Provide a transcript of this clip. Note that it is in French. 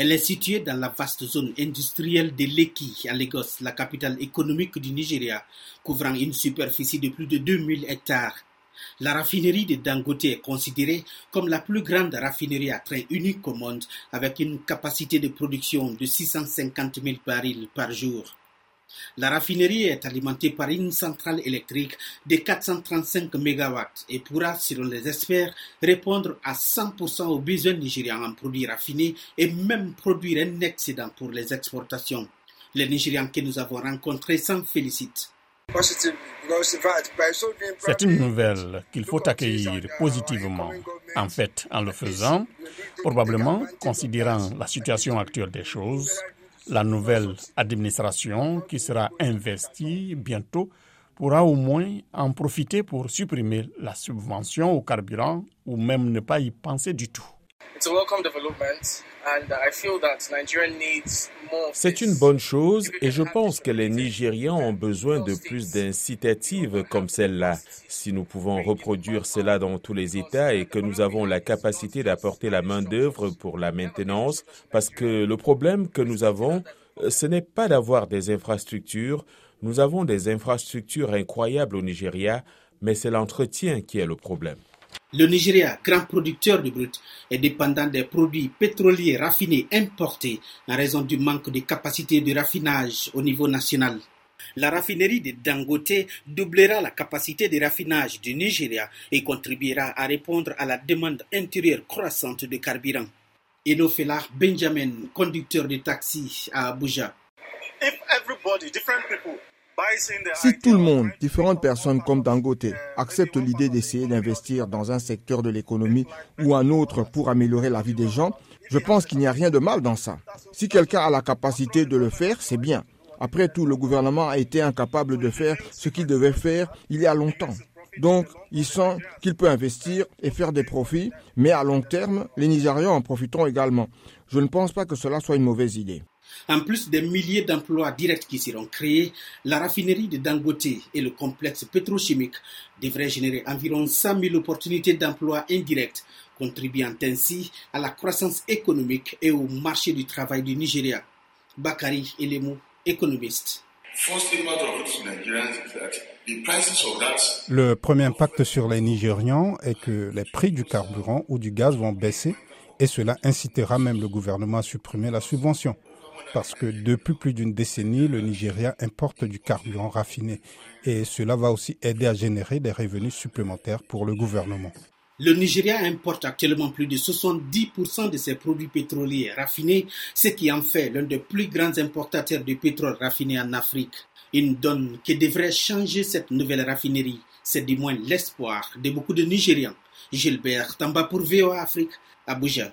Elle est située dans la vaste zone industrielle de Lekki, à Lagos, la capitale économique du Nigeria, couvrant une superficie de plus de 2000 hectares. La raffinerie de Dangote est considérée comme la plus grande raffinerie à train unique au monde, avec une capacité de production de 650 000 barils par jour. La raffinerie est alimentée par une centrale électrique de 435 MW et pourra, selon les experts, répondre à 100% aux besoins nigérians en produits raffinés et même produire un excédent pour les exportations. Les Nigérians que nous avons rencontrés s'en félicitent. C'est une nouvelle qu'il faut accueillir positivement. En fait, en le faisant, probablement considérant la situation actuelle des choses, la nouvelle administration qui sera investie bientôt pourra au moins en profiter pour supprimer la subvention au carburant ou même ne pas y penser du tout. C'est une bonne chose et je pense que les Nigérians ont besoin de plus d'incitatives comme celle-là. Si nous pouvons reproduire cela dans tous les États et que nous avons la capacité d'apporter la main-d'œuvre pour la maintenance, parce que le problème que nous avons, ce n'est pas d'avoir des infrastructures. Nous avons des infrastructures incroyables au Nigeria, mais c'est l'entretien qui est le problème. Le Nigeria, grand producteur de brut, est dépendant des produits pétroliers raffinés importés en raison du manque de capacité de raffinage au niveau national. La raffinerie de Dangote doublera la capacité de raffinage du Nigeria et contribuera à répondre à la demande intérieure croissante de carburant. Enofela Benjamin, conducteur de taxi à Abuja. Si tout le monde, différentes personnes comme Dangote, acceptent l'idée d'essayer d'investir dans un secteur de l'économie ou un autre pour améliorer la vie des gens, je pense qu'il n'y a rien de mal dans ça. Si quelqu'un a la capacité de le faire, c'est bien. Après tout, le gouvernement a été incapable de faire ce qu'il devait faire il y a longtemps. Donc, il sent qu'il peut investir et faire des profits, mais à long terme, les Nigérians en profiteront également. Je ne pense pas que cela soit une mauvaise idée. En plus des milliers d'emplois directs qui seront créés, la raffinerie de Dangote et le complexe pétrochimique devraient générer environ 100 000 opportunités d'emplois indirects, contribuant ainsi à la croissance économique et au marché du travail du Nigeria. Bakari Elemo, économiste. Le premier impact sur les Nigérians est que les prix du carburant ou du gaz vont baisser et cela incitera même le gouvernement à supprimer la subvention. Parce que depuis plus d'une décennie, le Nigeria importe du carburant raffiné et cela va aussi aider à générer des revenus supplémentaires pour le gouvernement. Le Nigeria importe actuellement plus de 70% de ses produits pétroliers raffinés, ce qui en fait l'un des plus grands importateurs de pétrole raffiné en Afrique. Une donne qui devrait changer cette nouvelle raffinerie. C'est du moins l'espoir de beaucoup de Nigérians. Gilbert Tamba pour VOA Afrique, Abuja.